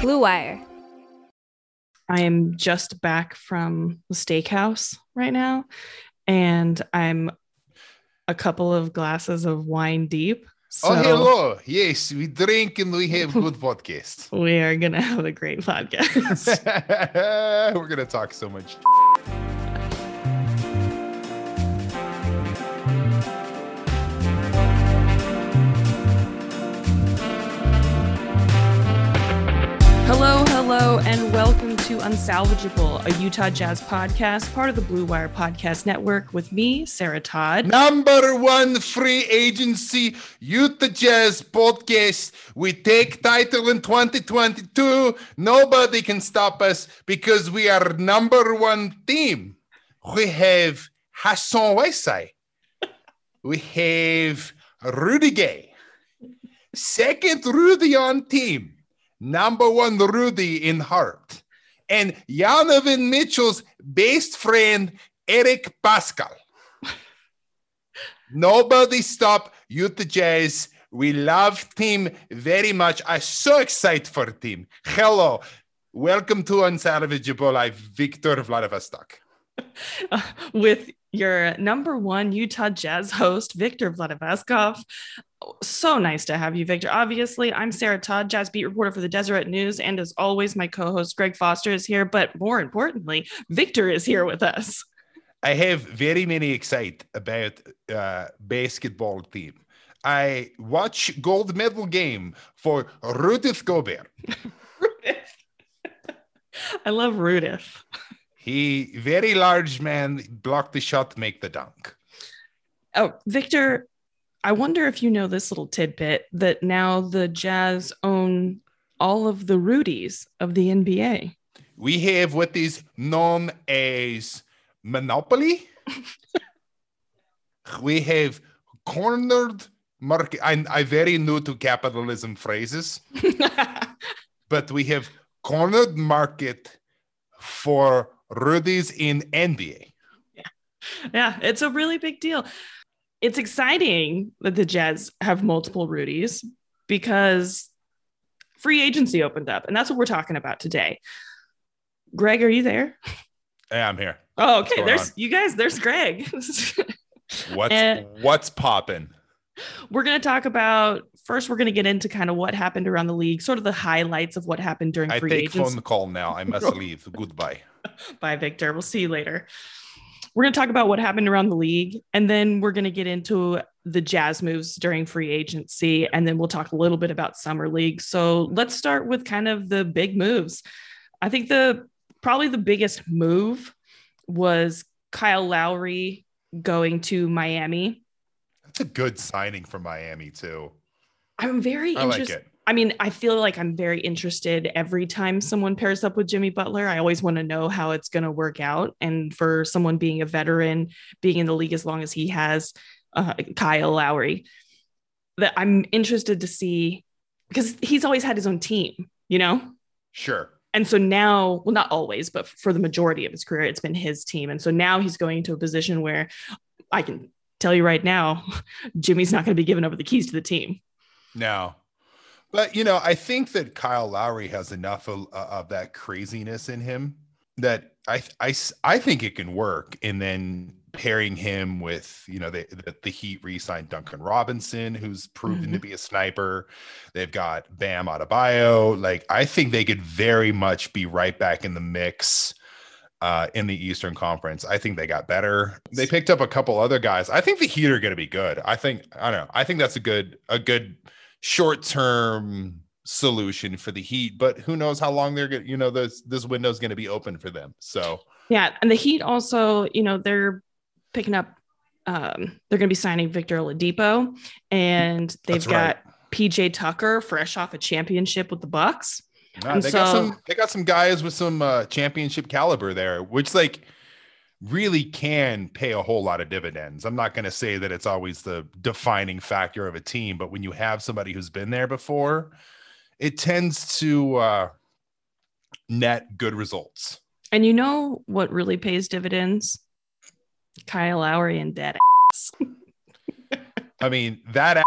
Blue Wire. I am just back from the steakhouse right now, and I'm a couple of glasses of wine deep. So oh, hello. Yes, we drink and we have good podcast. we are gonna have a great podcast. We're going to talk so much. Hello, and welcome to Unsalvageable, a Utah Jazz podcast, part of the Blue Wire Podcast Network, with me, Sarah Todd. Number one free agency, Utah Jazz podcast. We take title in 2022. Nobody can stop us because we are number one team. We have Hassan Whiteside. We have Rudy Gay. Second Rudy on team. Number one Rudy in heart. And Janovan Mitchell's best friend, Eric Paschall. Nobody stop Utah Jazz. We love team very much. I'm so excited for team. Hello. Welcome to Unsalvageable. I'm Victor Vladivostok. with your number one Utah Jazz host, Victor Vladivostok. So nice to have you, Victor. Obviously, I'm Sarah Todd, Jazz beat reporter for the Deseret News. And as always, my co host, Greg Foster, is here. But more importantly, Victor is here with us. I have very many excited about uh, basketball team. I watch gold medal game for Rudith Gobert. I love Rudith. He very large man, block the shot, make the dunk. Oh, Victor, I wonder if you know this little tidbit that now the Jazz own all of the Rudies of the NBA. We have what is known as monopoly. we have cornered market. I'm, I'm very new to capitalism phrases, but we have cornered market for Rudy's in NBA. yeah, it's a really big deal. It's exciting that the Jazz have multiple Rudies because free agency opened up, and that's what we're talking about today. Greg, are you there? Hey, I'm here. Oh, okay. There's on? you guys. There's Greg. What's Eh. what's popping? we're going to talk about first. We're going to get into kind of what happened around the league, sort of the highlights of what happened during I free take agency. phone call now. I must leave. Goodbye. Bye, Victor. We'll see you later. We're going to talk about what happened around the league, and then we're going to get into the Jazz moves during free agency, and then we'll talk a little bit about summer league. So let's start with kind of the big moves. I think the probably the biggest move was Kyle Lowry going to Miami. That's a good signing for Miami too. I'm very I like interested. it. I mean, I feel like I'm very interested every time someone pairs up with Jimmy Butler. I always want to know how it's going to work out. And for someone being a veteran, being in the league as long as he has, uh, Kyle Lowry, that I'm interested to see because he's always had his own team, you know? Sure. And so now, well, not always, but for the majority of his career, it's been his team. And so now he's going to a position where I can tell you right now, Jimmy's not going to be giving over the keys to the team. No. But you know, I think that Kyle Lowry has enough of, uh, of that craziness in him that I, I I think it can work. And then pairing him with you know the the, the Heat re-signed Duncan Robinson, who's proven to be a sniper. They've got Bam Adebayo. Like I think they could very much be right back in the mix uh, in the Eastern Conference. I think they got better. They picked up a couple other guys. I think the Heat are going to be good. I think I don't know. I think that's a good a good short term solution for the Heat, but who knows how long they're going to, you know, this this window is going to be open for them. So Yeah, and the Heat also, you know, they're picking up. Um, they're going to be signing Victor Oladipo, and they've got. PJ Tucker, fresh off a championship with the Bucks. Nah, they got some they got some guys with some uh, championship caliber there, which like really can pay a whole lot of dividends. I'm not going to say that it's always the defining factor of a team, but when you have somebody who's been there before, it tends to uh, net good results. And you know what really pays dividends? Kyle Lowry and dead ass. I mean, that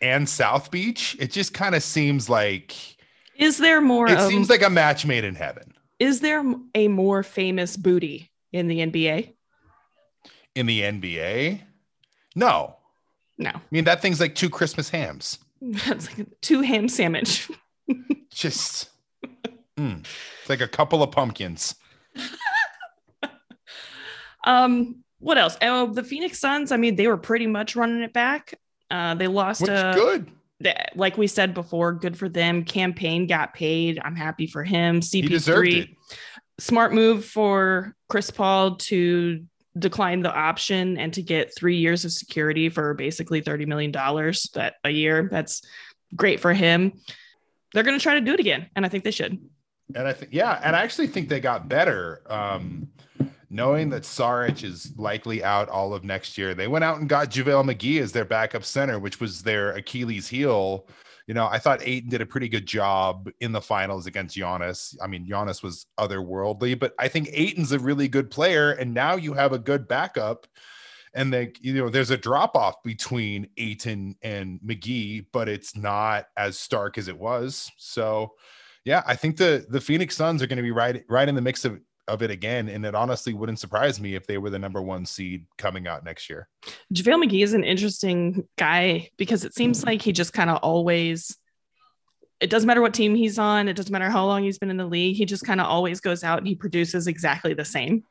and South Beach, it just kind of seems like Is there more? it of- seems like a match made in heaven. is there a more famous booty in the NBA? In the NBA, no. No, I mean, that thing's like two Christmas hams. that's like two ham sandwich. Just, mm, it's like a couple of pumpkins. Um, what else? Oh, the Phoenix Suns. I mean, they were pretty much running it back. Uh, they lost. Which uh, good. th- like we said before, good for them. Cam Payne got paid. I'm happy for him. He deserved it. CP3, smart move for Chris Paul to decline the option and to get three years of security for basically $30 million that a year. That's great for him. They're going to try to do it again. And I think they should. And I think, yeah, and I actually think they got better. Um, knowing that Saric is likely out all of next year, they went out and got JaVale McGee as their backup center, which was their Achilles heel. You know, I thought Ayton did a pretty good job in the finals against Giannis. I mean, Giannis was otherworldly, but I think Ayton's a really good player. And now you have a good backup. And they, you know, there's a drop off between Ayton and McGee, but it's not as stark as it was. So, yeah, I think the the Phoenix Suns are going to be right right in the mix of of it again, and it honestly wouldn't surprise me if they were the number one seed coming out next year. JaVale McGee is an interesting guy because it seems like he just kind of always, it doesn't matter what team he's on, it doesn't matter how long he's been in the league, he just kind of always goes out and he produces exactly the same,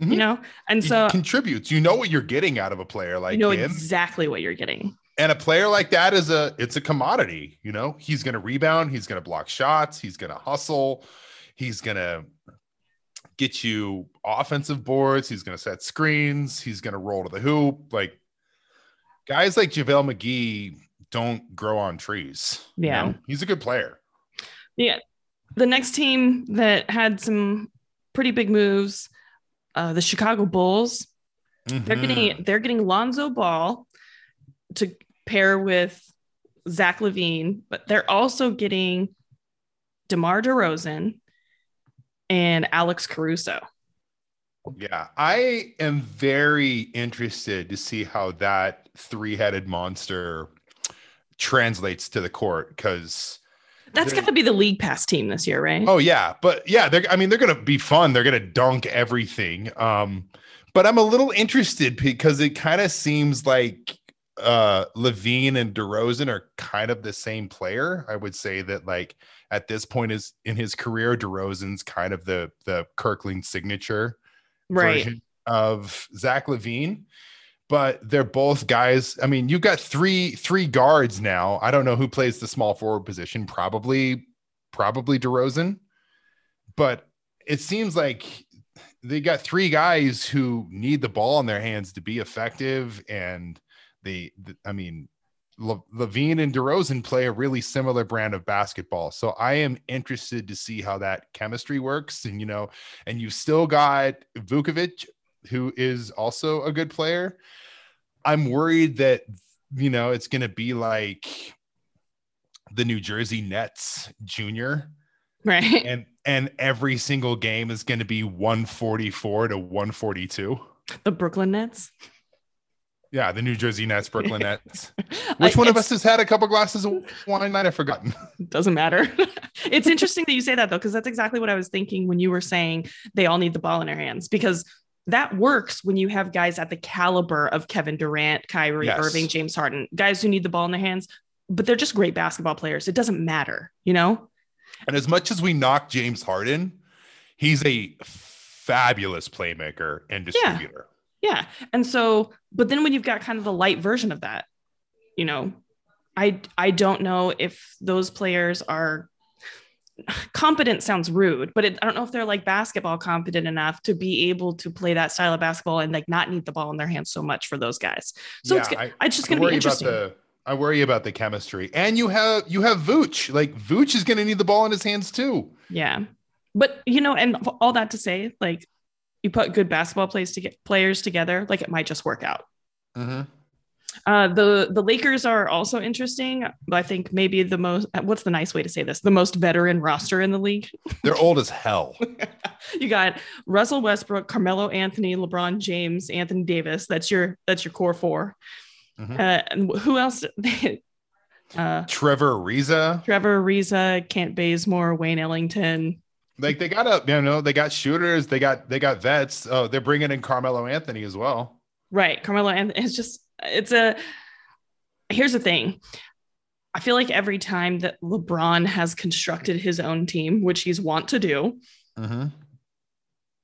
Mhm. you know? And He so contributes. You know what you're getting out of a player like you know him, exactly what you're getting. and a player like that is a it's a commodity. You know, he's going to rebound, he's going to block shots, he's going to hustle, he's going to get you offensive boards, he's going to set screens, he's going to roll to the hoop. Like guys like JaVale McGee don't grow on trees. you Yeah. know? he's a good player. Yeah. The next team that had some pretty big moves, uh, the Chicago Bulls, they're Mhm. getting they're getting Lonzo Ball to pair with Zach LaVine, but they're also getting DeMar DeRozan and Alex Caruso. Yeah, I am very interested to see how that three-headed monster translates to the court because That's got to be the league pass team this year, right? oh yeah, but yeah, they're I mean they're gonna be fun. They're gonna dunk everything. Um, but I'm a little interested because it kind of seems like uh LaVine and DeRozan are kind of the same player. I would say that like at this point is in his career, DeRozan's kind of the the Kirkland signature. right. version of Zach LaVine. But they're both guys. I mean, you've got three three guards now. I don't know who plays the small forward position. Probably, probably DeRozan. But it seems like they got three guys who need the ball in their hands to be effective. And they, I mean, LaVine and DeRozan play a really similar brand of basketball. So I am interested to see how that chemistry works. And you know, and you've still got Vucevic, who is also a good player. I'm worried that you know it's going to be like the New Jersey Nets junior, Right. and and every single game is going to be 144 to 142. The Brooklyn Nets. Yeah, the New Jersey Nets, Brooklyn Nets. Which one of us has had a couple glasses of wine that I've forgotten? doesn't matter. it's interesting that you say that though, because that's exactly what I was thinking when you were saying they all need the ball in their hands, because that works when you have guys at the caliber of Kevin Durant, Kyrie Yes. Irving, James Harden, guys who need the ball in their hands, but they're just great basketball players. It doesn't matter, you know? And as much as we knock James Harden, he's a fabulous playmaker and distributor. Yeah. And so, but then when you've got kind of the light version of that, you know, I I don't know if those players are competent sounds rude, but it, I don't know if they're like basketball competent enough to be able to play that style of basketball and like not need the ball in their hands so much for those guys. So it's Yeah, go- I- it's just going to be worry about interesting. the I worry about the chemistry. And you have you have Vooch. Like Vooch is going to need the ball in his hands too. Yeah. But you know, and all that to say, like you put good basketball plays to get players together, like it might just work out. Mm-hmm. Uh, the the Lakers are also interesting. I think maybe the most what's the nice way to say this? The most veteran roster in the league. They're old as hell. you got Russell Westbrook, Carmelo Anthony, LeBron James, Anthony Davis. That's your that's your core 4 Mhm. Uh, and who else? uh, Trevor Ariza. Trevor Ariza, Kent Bazemore, Wayne Ellington. Like they got a you know they got shooters. They got they got vets. Oh, they're bringing in Carmelo Anthony as well. Right, Carmelo, and it's just it's a. Here's the thing. I feel like every time that LeBron has constructed his own team, which he's want to do, Mm-hmm.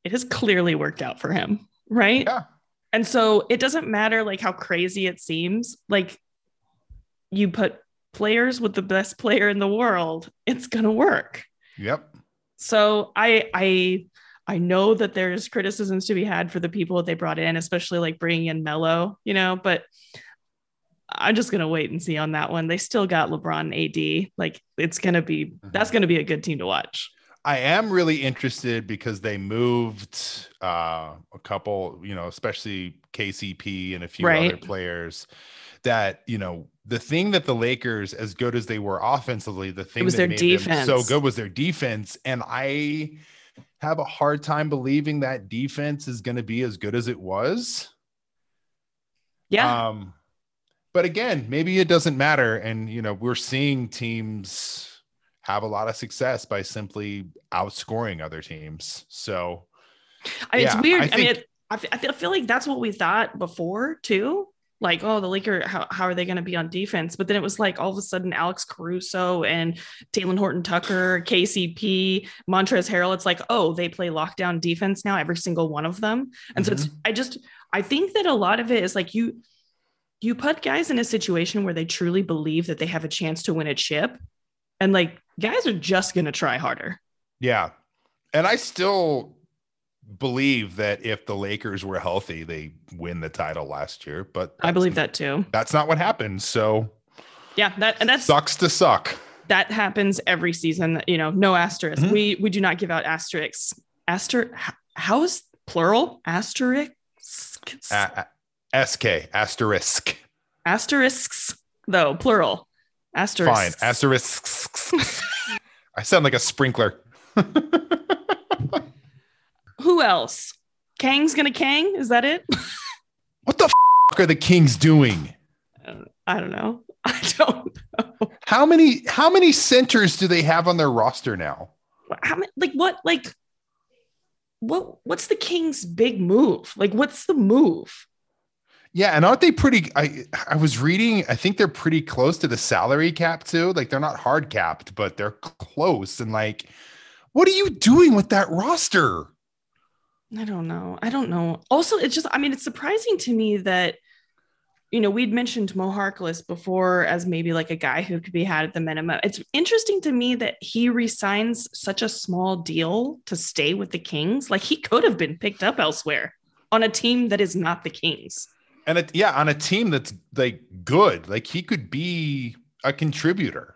it has clearly worked out for him, right? Yeah. And so it doesn't matter like how crazy it seems. Like you put players with the best player in the world, it's gonna work. Yep. So I I I know that there's criticisms to be had for the people that they brought in, especially like bringing in Melo, you know, but I'm just gonna wait and see on that one. They still got LeBron AD. Like it's gonna be that's gonna be a good team to watch. I am really interested because they moved uh, a couple, you know, especially KCP and a few Right. other players. That you know, the thing that the Lakers, as good as they were offensively, the thing was that their made them so good was their defense, and I have a hard time believing that defense is going to be as good as it was. Yeah. Um, but again, maybe it doesn't matter. And you know, we're seeing teams have a lot of success by simply outscoring other teams. So I mean, yeah, it's weird. I I, mean, it, I, I feel, I feel like that's what we thought before too. Like, oh, the Laker, how, how are they going to be on defense? But then it was like all of a sudden Alex Caruso and Talen Horton Tucker, KCP, Montrezl Harrell. It's like, oh, they play lockdown defense now, every single one of them. And so it's, mm-hmm. I just, I think that a lot of it is like you, you put guys in a situation where they truly believe that they have a chance to win a chip. And like guys are just going to try harder. yeah. And I still believe that if the Lakers were healthy, they win the title last year. But I believe that too. that's not what happened. So Yeah. That, and that's, sucks to suck. that happens every season. You know, no asterisk. Mhm. We we do not give out asterisks. Aster, how is plural? Asterisks. A- a- SK asterisk. asterisks though plural. Asterisks. Fine. Asterisks. I sound like a sprinkler. Who else? Kang's gonna Kang. Is that it? What the f- are the Kings doing? Uh, I don't know. I don't know. How many how many centers do they have on their roster now? How many? Like what? Like what? What's the King's big move? Like what's the move? Yeah, and aren't they pretty I I was reading, I think they're pretty close to the salary cap too. Like they're not hard capped, but they're close and like what are you doing with that roster? I don't know. I don't know. Also, it's just, I mean, it's surprising to me that, you know, we'd mentioned Mo Harkless before as maybe like a guy who could be had at the minimum. It's interesting to me that he resigns such a small deal to stay with the Kings. Like he could have been picked up elsewhere on a team that is not the Kings. And it, yeah, on a team that's like good, like he could be a contributor.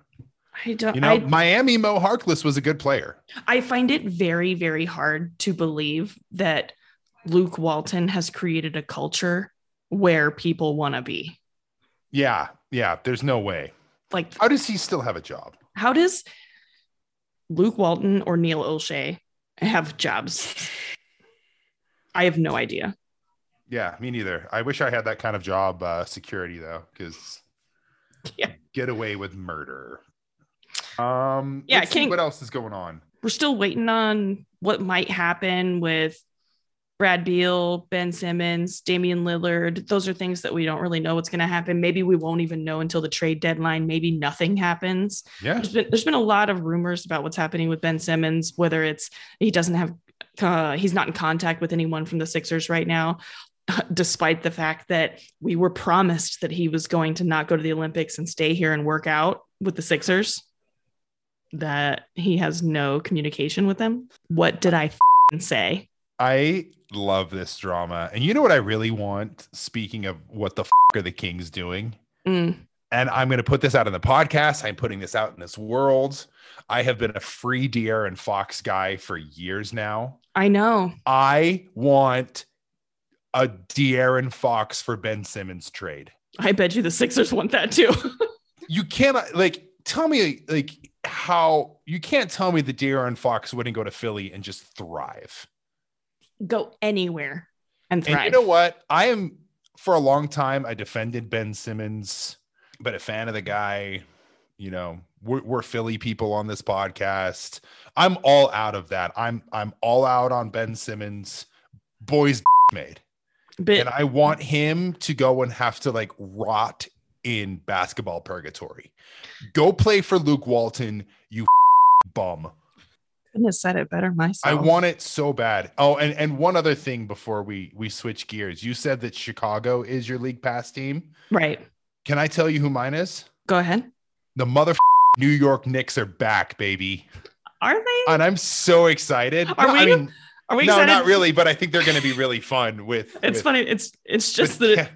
I don't, You know, I, Miami Mo Harkless was a good player. I find it very, very hard to believe that Luke Walton has created a culture where people want to be. Yeah, yeah, there's no way. Like How does he still have a job? how does Luke Walton or Neil O'Shea have jobs? I have no idea. Yeah, me neither. I wish I had that kind of job uh, security though, because Yeah. get away with murder. Um, Yeah, King- what else is going on? We're still waiting on what might happen with Brad Beal, Ben Simmons, Damian Lillard. Those are things that we don't really know what's going to happen. Maybe we won't even know until the trade deadline. Maybe nothing happens. Yeah, There's been there's been a lot of rumors about what's happening with Ben Simmons, whether it's he doesn't have uh, he's not in contact with anyone from the Sixers right now, despite the fact that we were promised that he was going to not go to the Olympics and stay here and work out with the Sixers. That he has no communication with them. What did I say? I love this drama, and you know what I really want. Speaking of what the f- are the Kings doing? Mm, and I'm going to put this out in the podcast. I'm putting this out in this world. I have been a free De'Aaron Fox guy for years now. I know. I want a De'Aaron Fox for Ben Simmons trade. I bet you the Sixers want that too. You cannot like tell me like how you can't tell me that De'Aaron Fox wouldn't go to Philly and just thrive. Go anywhere and thrive. And you know what? I am for a long time I defended Ben Simmons, but a fan of the guy. You know, we're, we're Philly people on this podcast. I'm all out of that. I'm I'm all out on Ben Simmons. Boys made. But and I want him to go and have to like rot in basketball purgatory. Go play for Luke Walton, you bum. couldn't have said it better myself. I want it so bad. Oh, and and one other thing before we we switch gears. You said that Chicago is your league pass team. right. Can I tell you who mine is? Go ahead. The mother New York Knicks are back, baby. Are they? And I'm so excited. Are No, I we? mean, Are we no, excited? not really, but I think they're going to be really fun with. It's with- funny. It's it's just that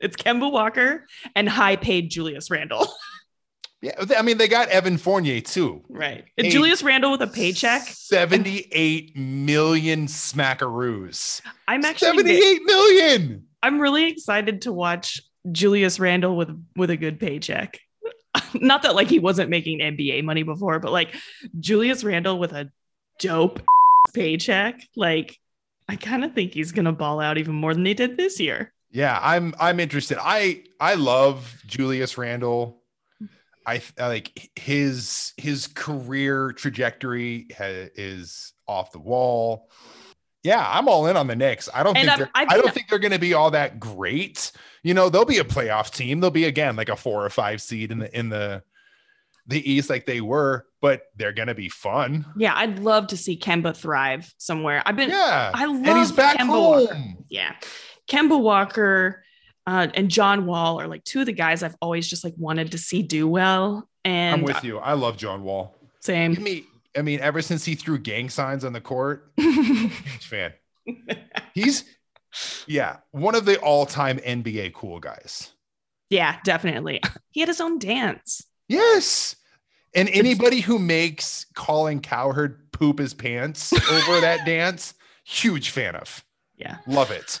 it's Kemba Walker and high paid Julius Randle. Yeah, I mean, they got Evan Fournier too. right. Hey, Julius Randle with a paycheck. 78 million smackaroos. I'm actually 78 million. I'm really excited to watch Julius Randle with with a good paycheck. Not that like he wasn't making NBA money before, but like Julius Randle with a dope paycheck. Like I kind of think he's gonna ball out even more than he did this year. Yeah, I'm I'm interested. I I love Julius Randle. I, I like his his career trajectory ha- is off the wall. Yeah, I'm all in on the Knicks. I don't And think I've don't think they're going to be all that great. You know, they'll be a playoff team. They'll be again like a four or five seed in the in the the East, like they were, but they're going to be fun. Yeah, I'd love to see Kemba thrive somewhere. I've been Yeah, I love and he's back Kemba home. Walker. Yeah. Kemba Walker uh, and John Wall are like two of the guys I've always just like wanted to see do well. And I'm with you. I love John Wall. Give same. me, I mean, ever since he threw gang signs on the court, huge fan. He's, yeah, one of the all-time NBA cool guys. yeah, definitely. He had his own dance. Yes, and anybody who makes Colin Cowherd poop his pants over that dance, huge fan of. Yeah. Love it.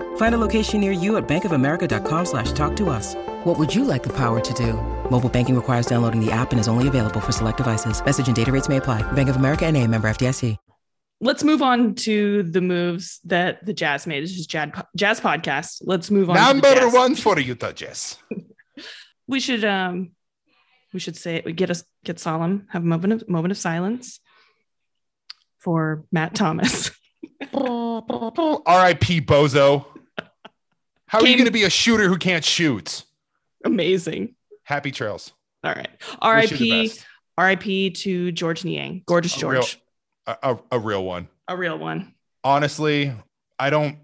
Find a location near you at bankofamerica.com slash talk to us. What would you like the power to do? Mobile banking requires downloading the app and is only available for select devices. Message and data rates may apply. Bank of America and a member FDIC. Let's move on to the moves that the Jazz made. This is Jazz, Jazz podcast. Let's move on. Number Jazz. one for Utah Jazz. We should um we should say it. We get us get solemn, have a moment of moment of silence for Matt Thomas. R.I.P. Bozo. How are you going to be a shooter who can't shoot? Amazing. Happy trails. All right. Wish you the R.I.P. R.I.P. to George Niang. Gorgeous A George. A, a, a real one. A real one. honestly, I don't.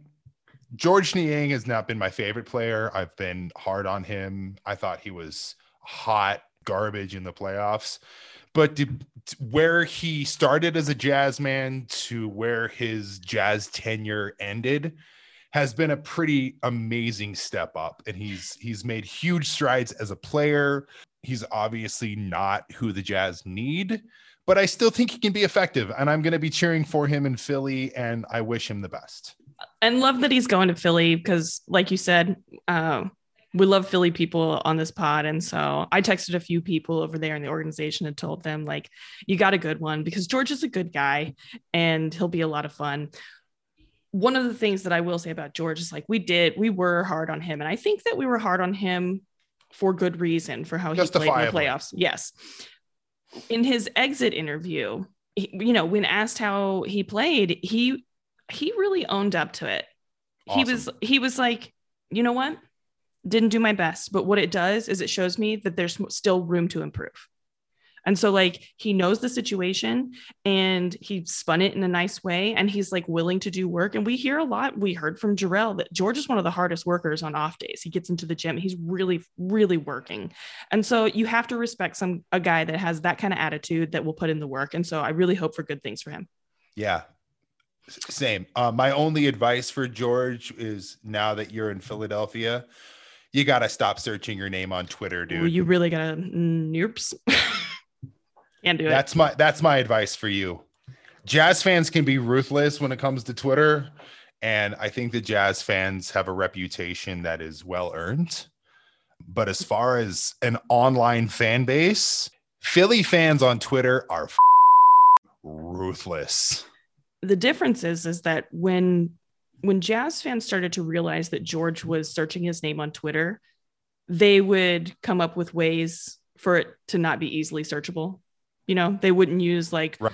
George Niang has not been my favorite player. I've been hard on him. I thought he was hot garbage in the playoffs. But to, to where he started as a jazz man to where his jazz tenure ended has been a pretty amazing step up. And he's he's made huge strides as a player. He's obviously not who the Jazz need, but I still think he can be effective. And I'm going to be cheering for him in Philly, and I wish him the best. And love that he's going to Philly because, like you said, uh, we love Philly people on this pod. And so I texted a few people over there in the organization and told them, like, you got a good one because George is a good guy and he'll be a lot of fun. One of the things that I will say about George is like we did, we were hard on him. And I think that we were hard on him for good reason for how he played in the playoffs. Yes. In his exit interview, he, you know, when asked how he played, he he really owned up to it. He was he was like, you know what? Didn't do my best, but what it does is it shows me that there's still room to improve. And so, like, he knows the situation and he spun it in a nice way and he's like willing to do work. And we hear a lot. We heard from Jarrell that George is one of the hardest workers on off days. He gets into the gym, he's really, really working. And so, you have to respect some a guy that has that kind of attitude that will put in the work. And so, I really hope for good things for him. Yeah. Same. Uh, my only advice for George is now that you're in Philadelphia, you got to stop searching your name on Twitter, dude. Ooh, you really gotta, noops. Can't do it. That's my that's my advice for you. Jazz fans can be ruthless when it comes to Twitter, and I think the Jazz fans have a reputation that is well earned. But as far as an online fan base, Philly fans on Twitter are f- ruthless. the difference is is that when when jazz fans started to realize that george was searching his name on twitter they would come up with ways for it to not be easily searchable you know they wouldn't use like Right.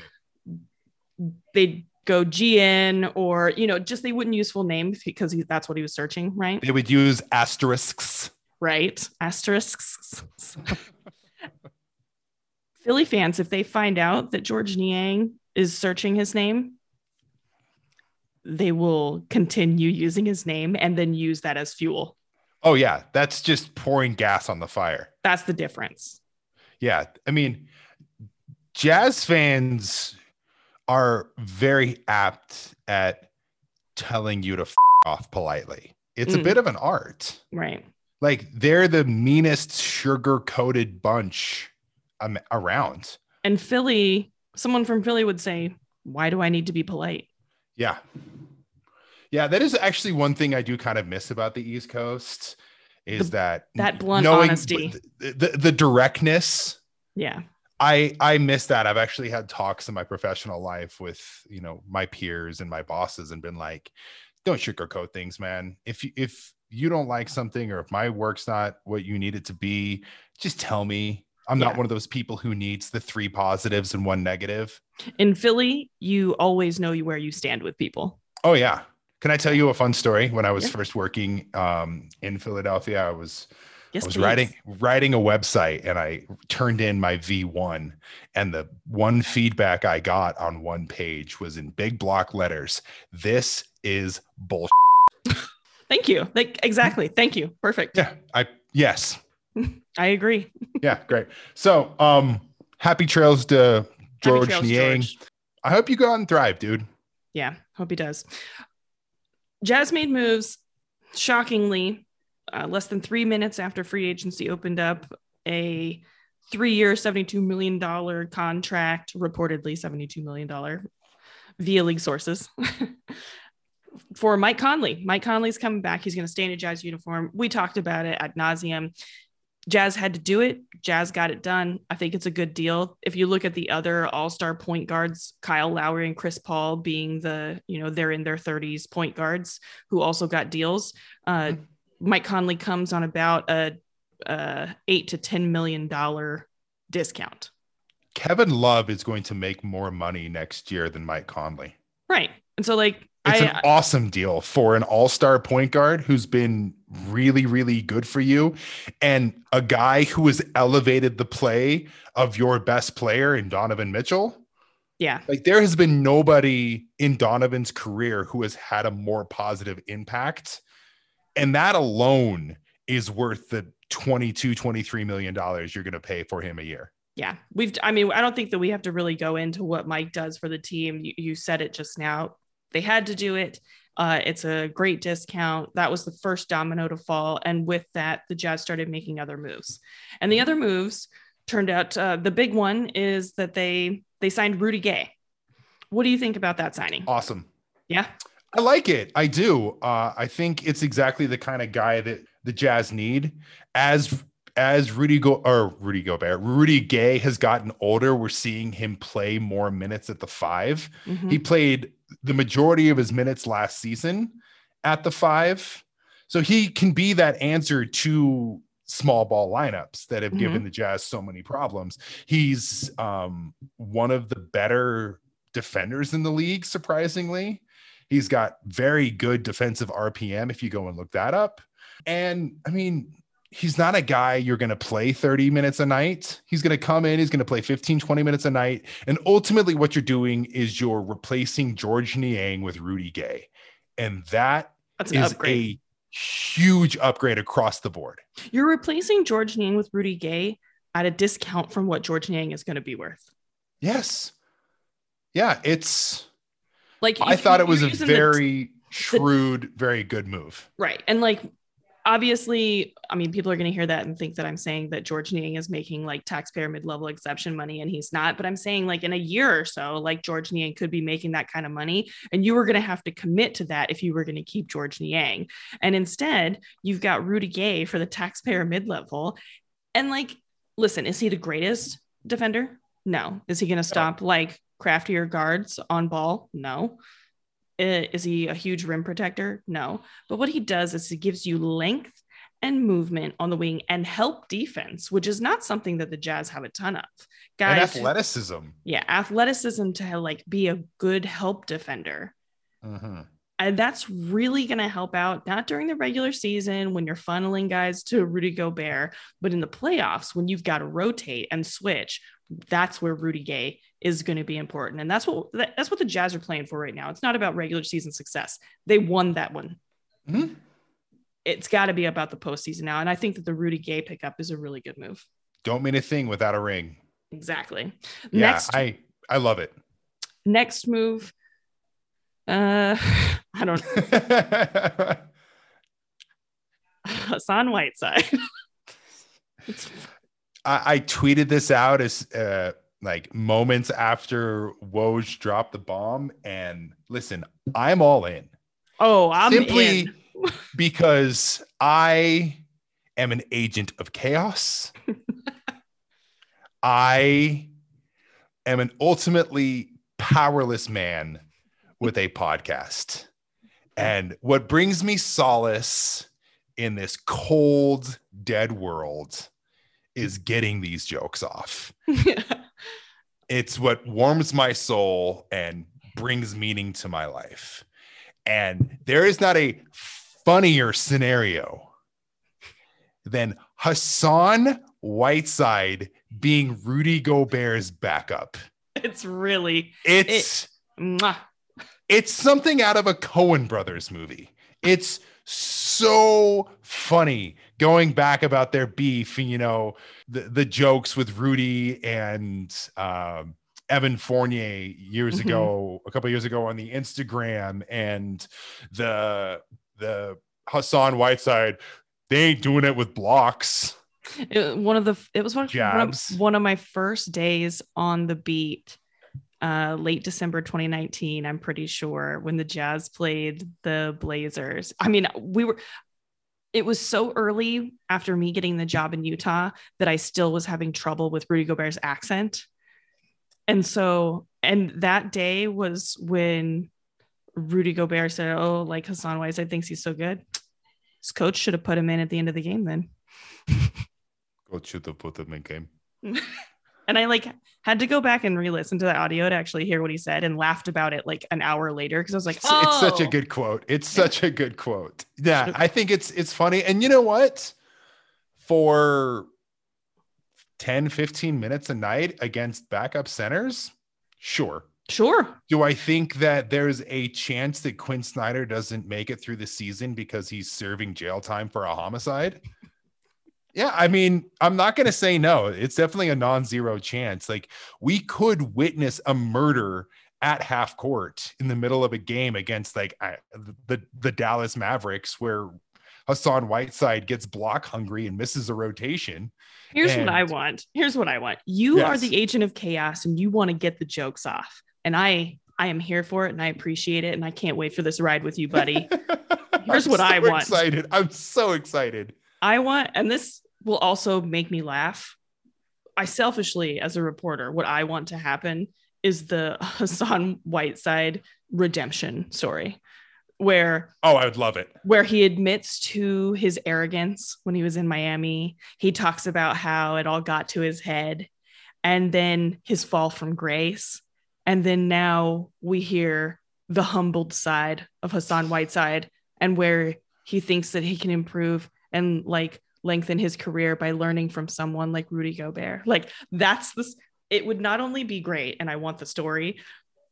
they'd go gn or you know just they wouldn't use full name because he, that's what he was searching right They would use asterisks. right? Asterisks. Philly fans, if they find out that George Niang is searching his name, they will continue using his name and then use that as fuel. Oh yeah, that's just pouring gas on the fire. That's the difference. Yeah, I mean, jazz fans are very apt at telling you to f- off politely. It's a Mm. bit of an art. Right. Like they're the meanest sugar coated bunch um, around. And Philly, someone from Philly would say, Why do I need to be polite? Yeah. Yeah, that is actually one thing I do kind of miss about the East Coast is The- that that blunt knowing honesty. the, the, the directness Yeah. I I miss that. I've actually had talks in my professional life with you know my peers and my bosses and been like, don't sugarcoat things, man. If you if you don't like something or if my work's not what you need it to be, just tell me. I'm not Yeah. one of those people who needs the three positives and one negative. In Philly, you always know where you stand with people. Oh yeah. Can I tell you a fun story? When I was Yeah. first working um, in Philadelphia, I was Yes, I was please. writing writing a website and I turned in my V1 and the one feedback I got on one page was in big block letters. This is bullshit. Thank you. Like exactly. Thank you. Perfect. Yeah, I yes. I agree. Yeah, great. So, um happy trails to George trails, Niang. George. I hope you go out and thrive, dude. Yeah, hope he does. Jazz made moves, shockingly, uh, less than three minutes after free agency opened up, a three-year, seventy-two million dollar contract, reportedly seventy-two million dollar, via league sources. For Mike Conley. Mike Conley's coming back. He's going to stay in a Jazz uniform. We talked about it ad nauseum. Jazz had to do it. Jazz got it done. I think it's a good deal. If you look at the other all-star point guards, Kyle Lowry and Chris Paul being the, you know, they're in their 30s point guards who also got deals. Uh, Mike Conley comes on about a, a eight to ten million dollar discount. Kevin Love is going to make more money next year than Mike Conley. Right. And so like It's I, an awesome deal for an all-star point guard who's been really, really good for you, and a guy who has elevated the play of your best player in Donovan Mitchell. yeah, Like there has been nobody in Donovan's career who has had a more positive impact. And that alone is worth the 22, 23 million dollars you're going to pay for him a year. yeah. We've I mean, I don't think that we have to really go into what Mike does for the team. You, you said it just now. They had to do it. Uh, it's a great discount. That was the first domino to fall. And with that, the Jazz started making other moves. And the other moves turned out uh, the big one is that they they signed Rudy Gay. What do you think about that signing? Awesome. Yeah. I like it. I do. Uh, I think it's exactly the kind of guy that the Jazz need. As as Rudy Go or Rudy Gobert, Rudy Gay has gotten older. We're seeing him play more minutes at the five. Mhm. He played the majority of his minutes last season at the five. So he can be that answer to small ball lineups that have given the Jazz so many problems. He's um, one of the better defenders in the league, surprisingly. He's got very good defensive RPM if you go and look that up. And I mean, he's not a guy you're going to play 30 minutes a night. He's going to come in, he's going to play 15, 20 minutes a night. And ultimately, what you're doing is you're replacing George Niang with Rudy Gay. And that That's an is upgrade. a huge upgrade across the board. You're replacing George Niang with Rudy Gay at a discount from what George Niang is going to be worth. Yes. Yeah, it's Like I thought it was a using the- very shrewd, very good move. right. And like obviously, I mean, people are going to hear that and think that I'm saying that George Niang is making like taxpayer mid-level exception money and he's not, but I'm saying like in a year or so, like George Niang could be making that kind of money and you were going to have to commit to that if you were going to keep George Niang. And instead, you've got Rudy Gay for the taxpayer mid-level. And like, listen, is he the greatest defender? No. Is he going to stop like craftier guards on ball? No. Is he a huge rim protector? No. But what he does is he gives you length and movement on the wing and help defense, which is not something that the Jazz have a ton of. Guys, And athleticism. yeah, athleticism to like be a good help defender. Mhm. And that's really going to help out, not during the regular season when you're funneling guys to Rudy Gobert, but in the playoffs when you've got to rotate and switch. That's where Rudy Gay is going to be important. And that's what that's what the Jazz are playing for right now. It's not about regular season success. They won that one. Mhm. It's got to be about the postseason now. And I think that the Rudy Gay pickup is a really good move. Don't mean a thing without a ring. Exactly. Yeah, next I I love it. next move. Uh I don't know. Hassan Whiteside. It's- I, I tweeted this out as uh, like moments after Woj dropped the bomb. And listen, I'm all in oh, I'm simply in. because I am an agent of chaos. I am an ultimately powerless man with a podcast. And what brings me solace in this cold, dead world is getting these jokes off. It's what warms my soul and brings meaning to my life. And there is not a funnier scenario than Hassan Whiteside being Rudy Gobert's backup. it's really It's mwah. it's something out of a Coen brothers movie. It's so funny going back about their beef you know the the jokes with Rudy and um Evan Fournier years Mhm. ago, a couple years ago on the Instagram, and the the Hassan Whiteside, they ain't doing it with blocks. It- one of the it was one, one, of, one of my first days on the beat uh late december 2019 i'm pretty sure when the jazz played the blazers i mean we were it was so early after me getting the job in utah that i still was having trouble with rudy gobert's accent. And so and that day was when rudy gobert said oh like hassan whiteside thinks he's so good. His coach should have put him in at the end of the game then. Coach should have put them in game. and I like had to go back and re-listen to the audio to actually hear what he said and laughed about it like an hour later because I was like, It's, it's such a "Oh." good quote. It's such a good quote. Yeah, I think it's it's funny. And you know what? For 10, 15 minutes a night against backup centers, sure. Sure. Do I think that there's a chance that Quin Snyder doesn't make it through the season because he's serving jail time for a homicide? Yeah, I mean, I'm not going to say no. It's definitely a non-zero chance. Like we could witness a murder at half court in the middle of a game against like I- the the Dallas Mavericks where Hassan Whiteside gets block hungry and misses a rotation. Here's what I want. Here's what I want. You are the agent of chaos and you want to get the jokes off. And I I am here for it and I appreciate it and I can't wait for this ride with you, buddy. Here's what I so want. Excited. I'm so excited. I want, and this will also make me laugh. I selfishly, as a reporter, what I want to happen is the Hassan Whiteside redemption story where Oh, I would love it. where he admits to his arrogance when he was in Miami. He talks about how it all got to his head and then his fall from grace. And then now we hear the humbled side of Hassan Whiteside and where he thinks that he can improve and like lengthen his career by learning from someone like Rudy Gobert. Like that's this it would not only be great and I want the story,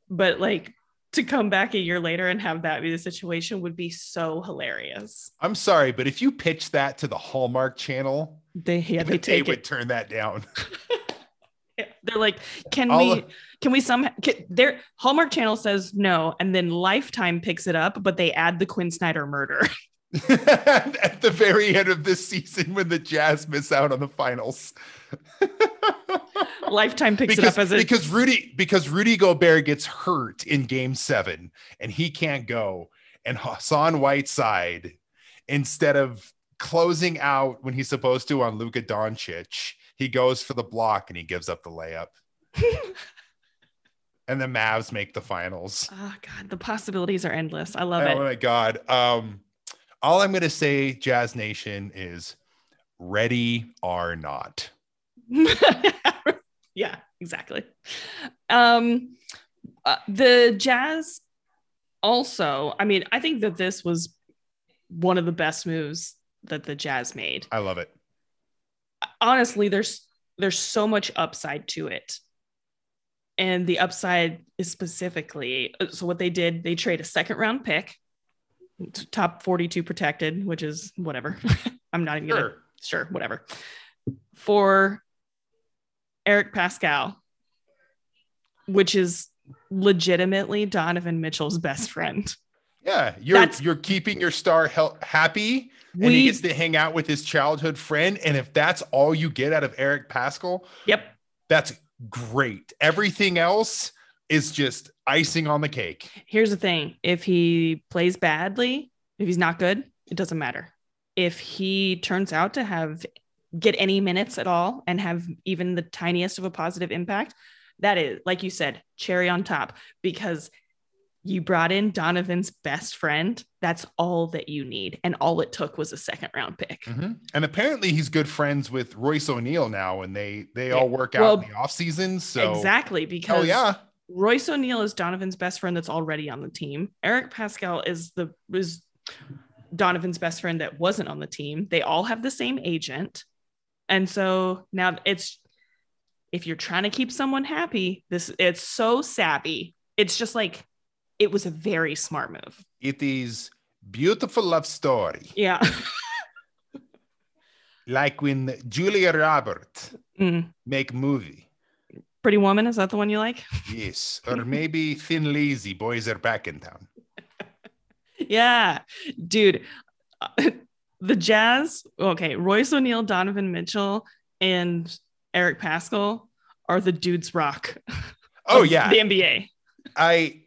but like to come back a year later and have that be the situation would be so hilarious. I'm sorry, but if you pitch that to the Hallmark channel, They yeah, they they would it. turn that down. They're like, can All- we can we somehow can, their Hallmark Channel says no, and then Lifetime picks it up, but they add the Quin Snyder murder. At the very end of this season, when the Jazz miss out on the finals, Lifetime picks because, it up as a because Rudy because Rudy Gobert gets hurt in Game Seven and he can't go, and Hassan Whiteside, instead of closing out when he's supposed to on Luka Doncic, he goes for the block and he gives up the layup. and the Mavs make the finals. Oh god, the possibilities are endless. I love oh it. Oh my god. Um, all I'm gonna say, Jazz Nation, is ready or not. yeah, exactly. Um, uh, the Jazz also, I mean, I think that this was one of the best moves that the Jazz made. I love it. Honestly, there's there's so much upside to it. And the upside is specifically so what they did, they trade a second round pick, top 42 protected, which is whatever. I'm not even gonna Sure. sure, whatever. For Eric Paschall, which is legitimately Donovan Mitchell's best friend. Yeah, you're That's- you're keeping your star hel- happy, and he gets to hang out with his childhood friend. And if that's all you get out of Eric Paschall, Yep. that's great. Everything else is just icing on the cake. Here's the thing if he plays badly, if he's not good, it doesn't matter. If he turns out to have get any minutes at all and have even the tiniest of a positive impact, that is, like you said, cherry on top because you brought in Donovan's best friend. That's all that you need. And all it took was a second round pick. Mhm. And apparently, he's good friends with Royce O'Neale now, and they they Yeah. all work out Well, in the off season. So exactly. oh Because yeah, Royce O'Neale is Donovan's best friend that's already on the team. Eric Paschall is the is Donovan's best friend that wasn't on the team. They all have the same agent. And so now it's if you're trying to keep someone happy, this it's so savvy. It's just like it was a very smart move. it is beautiful love story, Yeah. like when Julia Roberts Mm. make movie. Pretty woman, is that the one you like? Yes, or maybe Thin Lizzy Boys are back in town. Yeah, dude. The Jazz, okay, Royce O'Neale, Donovan Mitchell, and Eric Paschall are the dudes rock. Oh yeah, the NBA. I.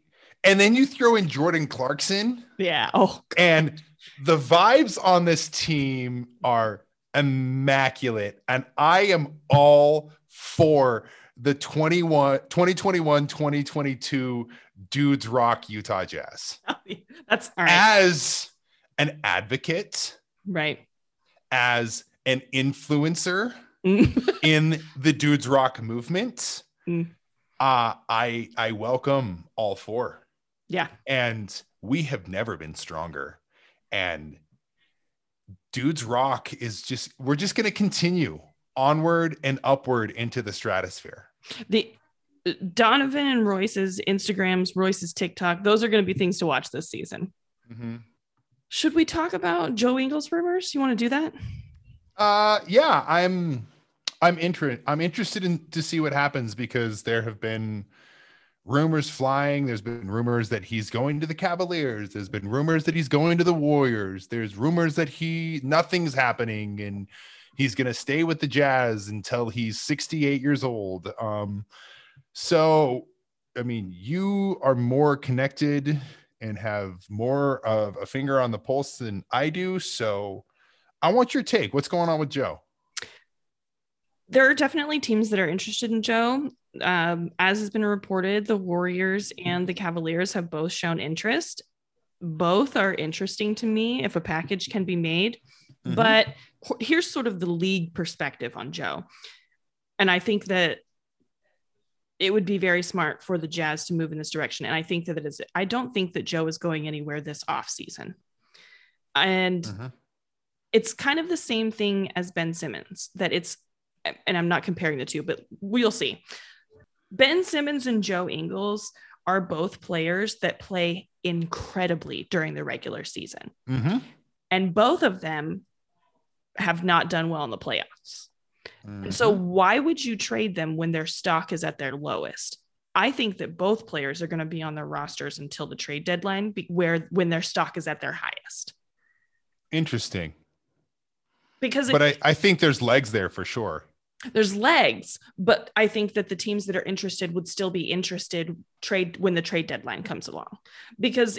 And then you throw in Jordan Clarkson, Yeah. Oh, and the vibes on this team are immaculate. And I am all for the 21, 2021 2022 Dudes Rock Utah Jazz. that's all right. As an advocate, right. as an influencer Mm. in the Dudes Rock movement, Mm. uh, I I welcome all four. Yeah. and we have never been stronger and dudes rock is just we're just going to continue onward and upward into the stratosphere The Donovan and Royce's Instagrams, Royce's TikTok, those are going to be things to watch this season. Should we talk about Joe Ingles rumors? You want to do that? uh yeah i'm i'm interested i'm interested in to see what happens because there have been rumors flying there's been rumors that he's going to the cavaliers there's been rumors that he's going to the warriors there's rumors that he nothing's happening and he's going to stay with the jazz until he's 68 years old um so i mean you are more connected and have more of a finger on the pulse than i do so i want your take what's going on with joe There are definitely teams that are interested in Joe. um, as has been reported, the Warriors and the Cavaliers have both shown interest. Both are interesting to me if a package can be made. Mhm. But here's sort of the league perspective on Joe. And I think that it would be very smart for the Jazz to move in this direction. And I think that it is, I don't think that Joe is going anywhere this offseason. And Mhm. it's kind of the same thing as Ben Simmons, that it's, and I'm not comparing the two, but we'll see. Ben Simmons and Joe Ingles are both players that play incredibly during the regular season. Mhm. And both of them have not done well in the playoffs. Mhm. So why would you trade them when their stock is at their lowest? I think that both players are going to be on their rosters until the trade deadline, be- where when their stock is at their highest. interesting. Because But it, I, I think there's legs there for sure. there's legs, but I think that the teams that are interested would still be interested trade when the trade deadline comes along. Because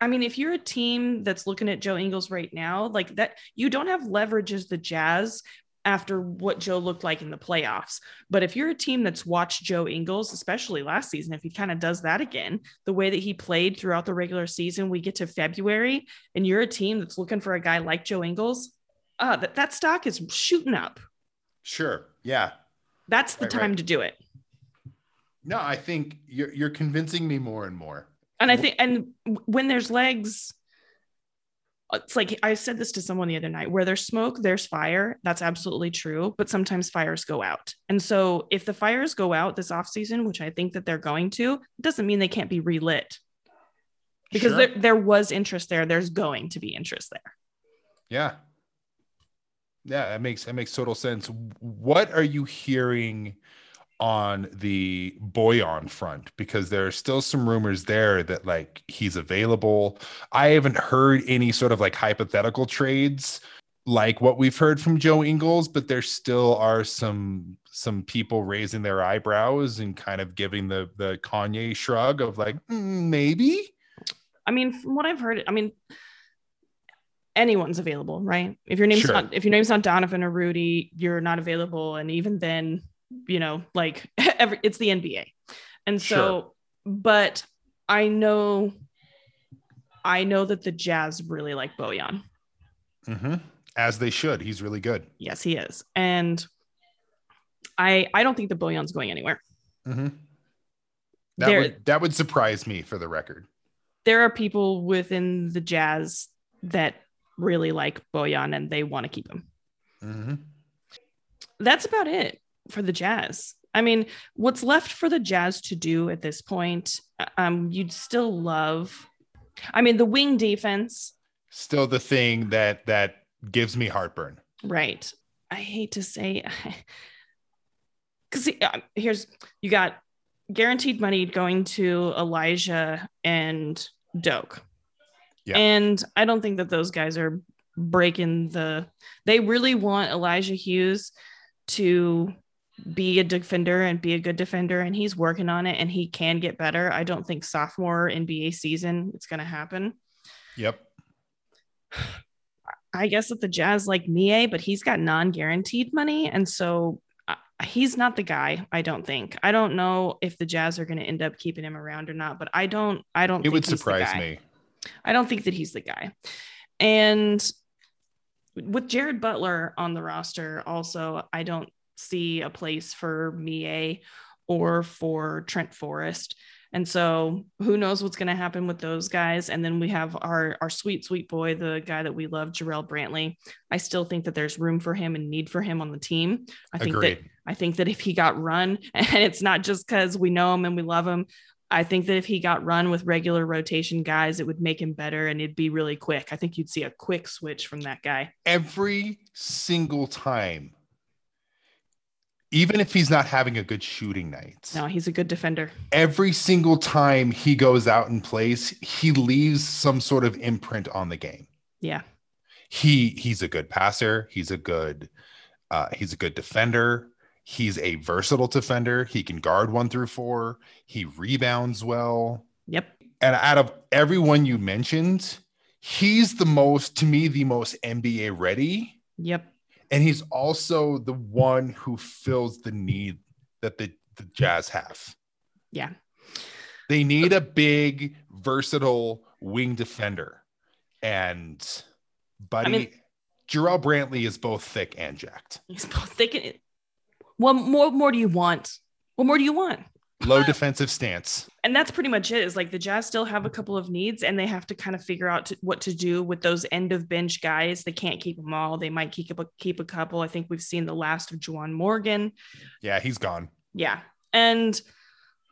I mean, if you're a team that's looking at Joe Ingles right now, like that, you don't have leverage as the Jazz after what Joe looked like in the playoffs. But if you're a team that's watched Joe Ingles, especially last season, if he kind of does that again, the way that he played throughout the regular season, we get to February and you're a team that's looking for a guy like Joe Ingles, uh, that, that stock is shooting up. Sure. Yeah. That's the Right, time right. to do it. No, I think you're you're convincing me more and more. And I think, and when there's legs, it's like I said this to someone the other night where there's smoke, there's fire. That's absolutely true. But sometimes fires go out. And so if the fires go out this off season, which I think that they're going to, doesn't mean they can't be relit because Sure. there, there was interest there. There's going to be interest there. Yeah. Yeah, that makes that makes total sense. What are you hearing on the Bojan front? Because there are still some rumors there that like he's available. I haven't heard any sort of like hypothetical trades like what we've heard from Joe Ingles, but there still are some some people raising their eyebrows and kind of giving the the Kanye shrug of like "Mm, maybe. I mean, from what I've heard, I mean, anyone's available, right? If your name's Sure. not if your name's not Donovan or Rudy, you're not available, and even then, you know, like every it's the NBA, and so, Sure. but I know, I know that the Jazz really like Bojan. hmm As they should. He's really good. Yes, he is, and I I don't think the Bojan's going anywhere. Mm-hmm. That There- would that would surprise me for the record. There are people within the Jazz that really like Bojan and they want to keep him. Mm-hmm. that's about it for the Jazz. I mean, what's left for the Jazz to do at this point? Um, you'd still love. I mean, the wing defense, Still the thing that that gives me heartburn. right? I hate to say, because here's you got guaranteed money going to Elijah and Doak, Yeah. and I don't think that those guys are breaking the. They really want Elijah Hughes to be a defender and be a good defender and he's working on it and he can get better. I don't think sophomore NBA season it's going to happen. Yep. I guess that the Jazz like Miye, but he's got non-guaranteed money and so uh, he's not the guy, I don't think. I don't know if the Jazz are going to end up keeping him around or not, but I don't I don't It would surprise me. I don't think that he's the guy. And with Jared Butler on the roster, also, I don't see a place for Miye or for Trent Forrest. And so who knows what's going to happen with those guys. And then we have our, our sweet, sweet boy, the guy that we love, Jarrell Brantley. I still think that there's room for him and need for him on the team. I think that I think that if he got run, and it's not just because we know him and we love him, I think that if he got run with regular rotation guys, it would make him better and it'd be really quick. I think you'd see a quick switch from that guy. Every single time, even if he's not having a good shooting night, No, he's a good defender. every single time he goes out and plays, he leaves some sort of imprint on the game. Yeah. He he's a good passer. He's a good uh, he's a good defender. He's a versatile defender. He can guard one through four. He rebounds well. Yep. And out of everyone you mentioned, he's the most, to me, the most NBA ready. Yep. And he's also the one who fills the need that the the Jazz have. Yeah. They need a big, versatile wing defender. And Buddy, I mean- Jarrell Brantley is both thick and jacked. He's both thinking. What more? More do you want? What more do you want? Low defensive stance. and that's pretty much it is like the jazz still have a couple of needs and they have to kind of figure out to, what to do with those end of bench guys. They can't keep them all. They might keep a keep a couple. I think we've seen the last of Juwan morgan. Yeah, he's gone. yeah and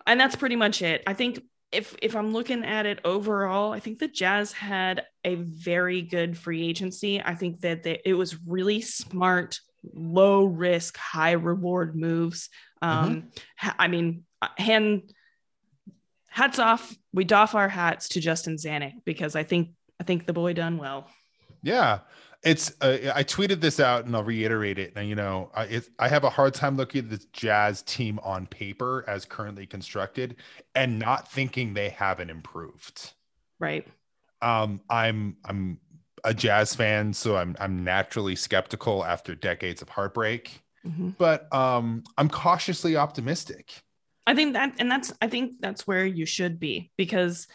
and that's pretty much it. I think if if i'm looking at it overall i think the jazz had a very good free agency. I think that they, it was really smart low risk high reward moves. Um ha- i mean hand hats off we doff our hats to justin zanik because i think i think the boy done well Yeah. It's uh, I tweeted this out and I'll reiterate it. And you know, I it, I have a hard time looking at this Jazz team on paper as currently constructed and not thinking they haven't improved. right Um, I'm I'm a Jazz fan, so I'm I'm naturally skeptical after decades of heartbreak, Mhm. but um, I'm cautiously optimistic. I think that, and that's, I think that's where you should be because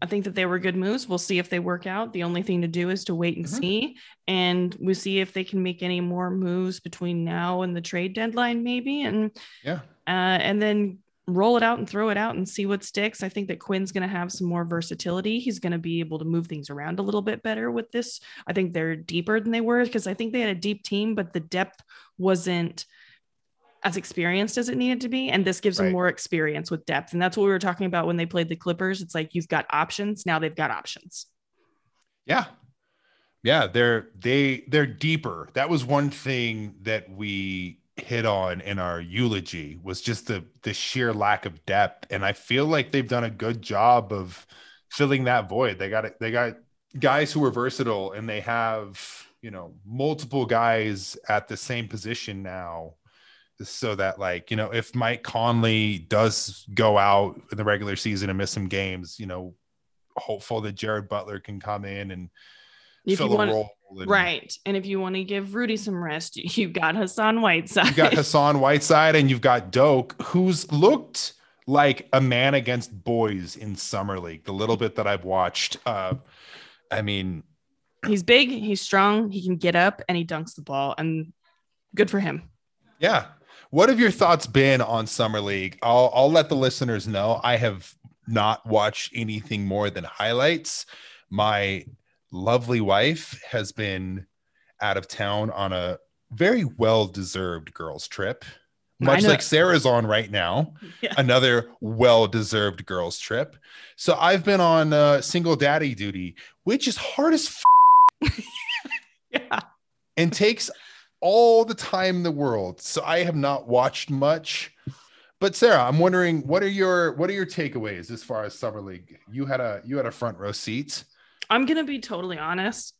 I think that they were good moves. We'll see if they work out. The only thing to do is to wait and Mhm. see, and we'll see if they can make any more moves between now and the trade deadline, maybe, and Yeah. uh, and then roll it out and throw it out and see what sticks. I think that Quin's going to have some more versatility. He's going to be able to move things around a little bit better with this. I think they're deeper than they were because I think they had a deep team, but the depth wasn't as experienced as it needed to be. And this gives them more experience with depth. And that's what we were talking about when they played the Clippers. It's like you've got options. Now they've got options. Yeah. Yeah, they're they they're deeper. That was one thing that we hit on in our eulogy was just the the sheer lack of depth and I feel like they've done a good job of filling that void. They got it they got guys who are versatile and they have, you know, multiple guys at the same position now so that like, you know, if Mike Conley does go out in the regular season and miss some games, you know, hopeful that Jared Butler can come in and If fill you a want- role. and- Right. And if you want to give Rudy some rest, you've got Hassan Whiteside. You've got Hassan Whiteside and you've got Doak, who's looked like a man against boys in summer league. The little bit that I've watched, uh, I mean, he's big, he's strong, he can get up and he dunks the ball. And good for him. yeah. What have your thoughts been on summer league? I'll I'll let the listeners know. I have not watched anything more than highlights. My lovely wife has been out of town on a very well deserved girls trip, much like Sarah's on right now. Yeah. Another well deserved girls trip. So I've been on uh, single daddy duty, which is hard as f- Yeah. and takes all the time in the world. So I have not watched much. But Sarah, I'm wondering what are your what are your takeaways as far as summer league? You had a you had a front row seat. I'm gonna be totally honest.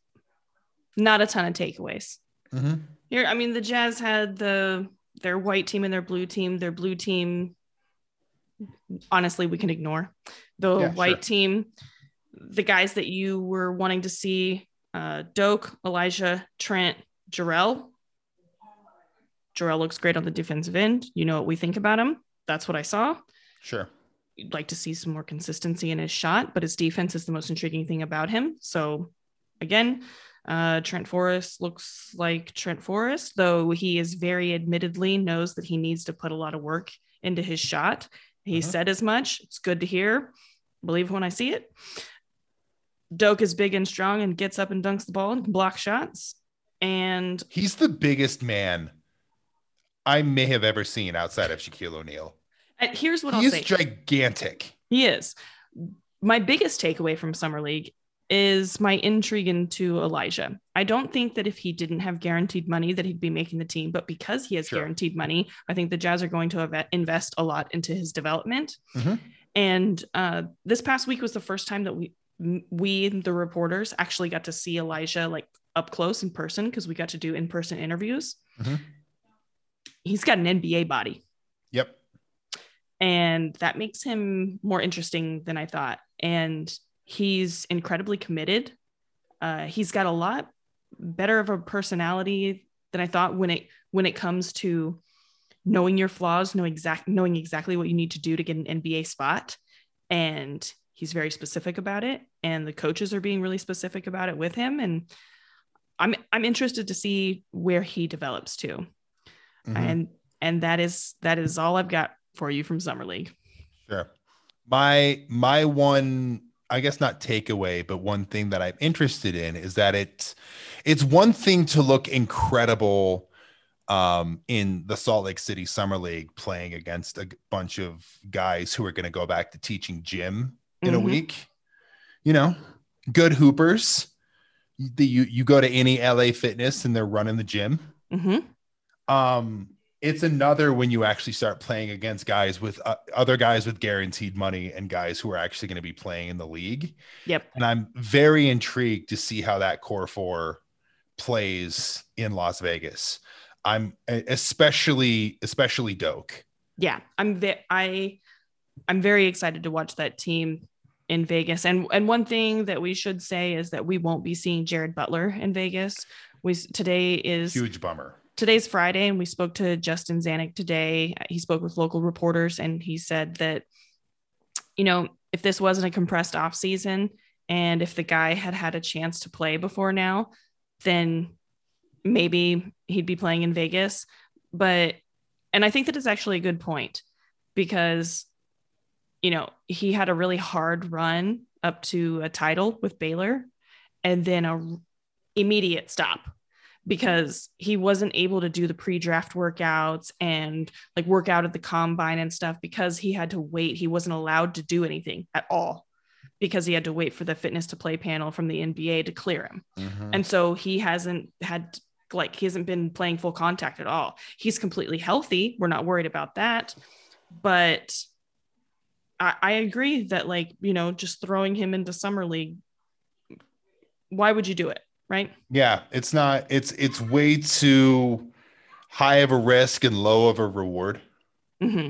Not a ton of takeaways. Mhm. Here, I mean, the Jazz had the their white team and their blue team. Their blue team, honestly, we can ignore. The Yeah, white sure. team, the guys that you were wanting to see, uh, Doak, Elijah, Trent, Jarrell. Jarrell looks great on the defensive end. You know what we think about him. That's what I saw. Sure. You'd like to see some more consistency in his shot, but his defense is the most intriguing thing about him. So, again, uh, Trent Forrest looks like Trent Forrest, though he is very admittedly knows that he needs to put a lot of work into his shot. He Mhm. said as much. It's good to hear. Believe when I see it. Doak is big and strong and gets up and dunks the ball and can block shots. And He's the biggest man I may have ever seen outside of Shaquille O'Neal. and here's what He I'll is say. gigantic. He is. My biggest takeaway from Summer League is my intrigue into Elijah. I don't think that if he didn't have guaranteed money that he'd be making the team, but because he has Sure. guaranteed money, I think the Jazz are going to invest a lot into his development. Mhm. And uh, this past week was the first time that we we the reporters actually got to see Elijah like up close in person because we got to do in-person interviews. Mhm. He's got an NBA body Yep. and that makes him more interesting than I thought. And he's incredibly committed. Uh, he's got a lot better of a personality than I thought when it when it comes to knowing your flaws, knowing exact knowing exactly what you need to do to get an NBA spot. And he's very specific about it. And the coaches are being really specific about it with him. And I'm I'm interested to see where he develops too. Mhm. And and that is that is all I've got for you from Summer League. Sure. My my one, I guess not takeaway, but one thing that I'm interested in is that it's it's one thing to look incredible um, in the Salt Lake City Summer League playing against a bunch of guys who are going to go back to teaching gym in a Mhm. week. You know, good hoopers. The, you you go to any LA Fitness and they're running the gym Mhm. Um it's another when you actually start playing against guys with uh, other guys with guaranteed money and guys who are actually going to be playing in the league. Yep. and i'm very intrigued to see how that core four plays in las vegas. I'm especially especially doke yeah i'm ve- i i'm very excited to watch that team in vegas. And and one thing that we should say is that we won't be seeing jared butler in vegas. We today is huge bummer today's friday and we spoke to justin zanik today. He spoke with local reporters and he said that you know if this wasn't a compressed off season and if the guy had had a chance to play before now then maybe he'd be playing in vegas. But and i think that is actually a good point because you know he had a really hard run up to a title with baylor and then a immediate stop because he wasn't able to do the pre-draft workouts and like work out at the combine and stuff because he had to wait. He wasn't allowed to do anything at all because he had to wait for the fitness to play panel from the NBA to clear him. Mhm. and so he hasn't had like he hasn't been playing full contact at all. He's completely healthy. We're not worried about that. But I, I agree that like you know just throwing him into summer league why would you do it right yeah it's not it's it's way too high of a risk and low of a reward hmm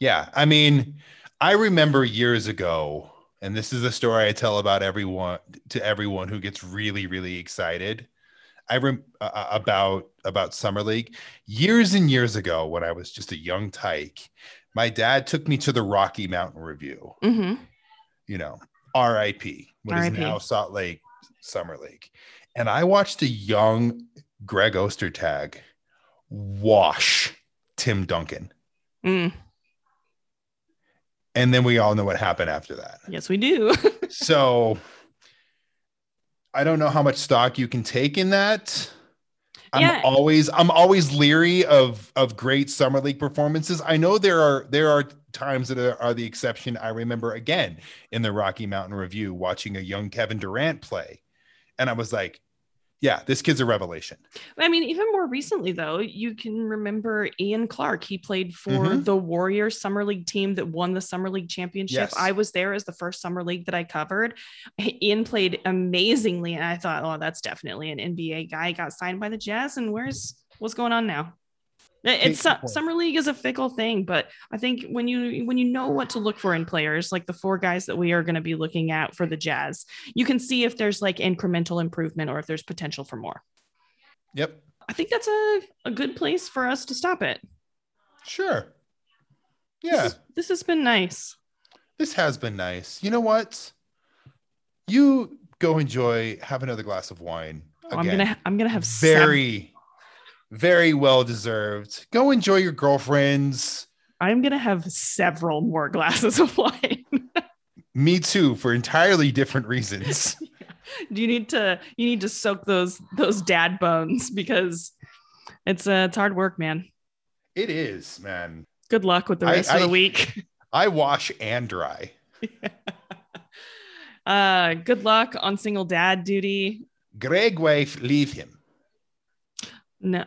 Yeah, I mean, I remember years ago, and this is a story I tell about everyone to everyone who gets really, really excited. I rem uh, about about summer league years and years ago when I was just a young tyke. My dad took me to the Rocky Mountain Review. hmm You know, R.I.P. What is R.I.P.. now Salt Lake Summer League, and I watched a young Greg Ostertag wash Tim Duncan. Mm, And then we all know what happened after that. yes we do so I don't know how much stock you can take in that. I'm Yeah. always I'm always leery of of great summer league performances. I know there are there are times that are, are the exception. I remember again in the Rocky Mountain Review watching a young Kevin Durant play, and I was like, "Yeah, this kid's a revelation." I mean, even more recently, though, you can remember Ian Clark. He played for Mhm. the Warriors Summer League team that won the Summer League championship. Yes. I was there as the first Summer League that I covered. Ian played amazingly. And I thought, oh, that's definitely an NBA guy. Got signed by the Jazz. And where's what's going on now? It- It's uh, su- summer league is a fickle thing, but I think when you when you know what to look for in players, like the four guys that we are going to be looking at for the Jazz, you can see if there's like incremental improvement or if there's potential for more. Yep, I think that's a, a good place for us to stop it. sure. This, Yeah, is- this has been nice. this has been nice. You know what? You go enjoy, have another glass of wine. Oh, I'm gonna I'm gonna have very very well deserved go enjoy your girlfriends I'm gonna have several more glasses of wine. me too for entirely different reasons Do you need to you need to soak those those dad bones because it's uh, it's hard work, man. it is man Good luck with the I- rest of the I- week. i wash and dry Uh, good luck on single dad duty. greg wife leave him No.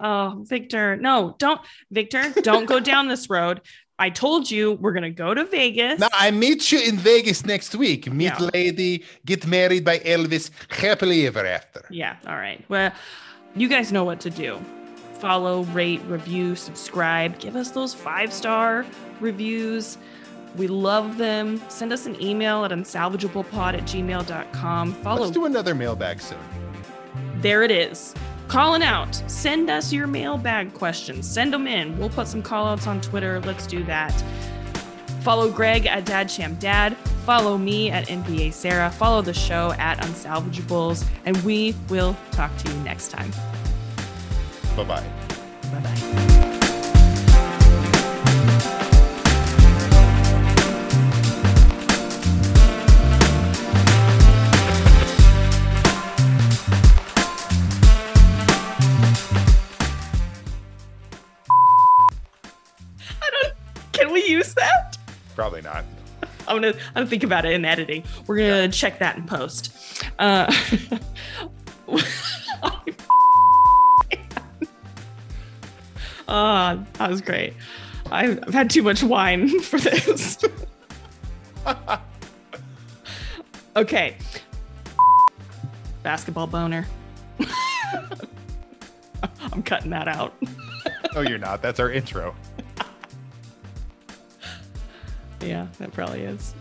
oh, Victor, no, don't, Victor, don't go down this road. I told you we're gonna go to Vegas. now i meet you in vegas next week meet Yeah. lady get married by elvis happily ever after Yeah. All right. Well, you guys know what to do. Follow, rate, review, subscribe. Give us those five star reviews. We love them. Send us an email at unsalvageablepod at gmail.com. Follow. let's do another mailbag soon there it is. calling out. Send us your mailbag questions. Send them in. We'll put some call outs on Twitter. Let's do that. Follow Greg at DadShamDad. Follow me at NBA Sarah. Follow the show at Unsalvageables. And we will talk to you next time. Bye bye. Bye bye. Probably not. I'm gonna. I'm gonna think about it in editing. We're gonna check that in post. Uh, Ah, that was great. I've, I've had too much wine for this. okay. Basketball boner. I'm cutting that out. No, you're not. That's our intro. Yeah, that probably is.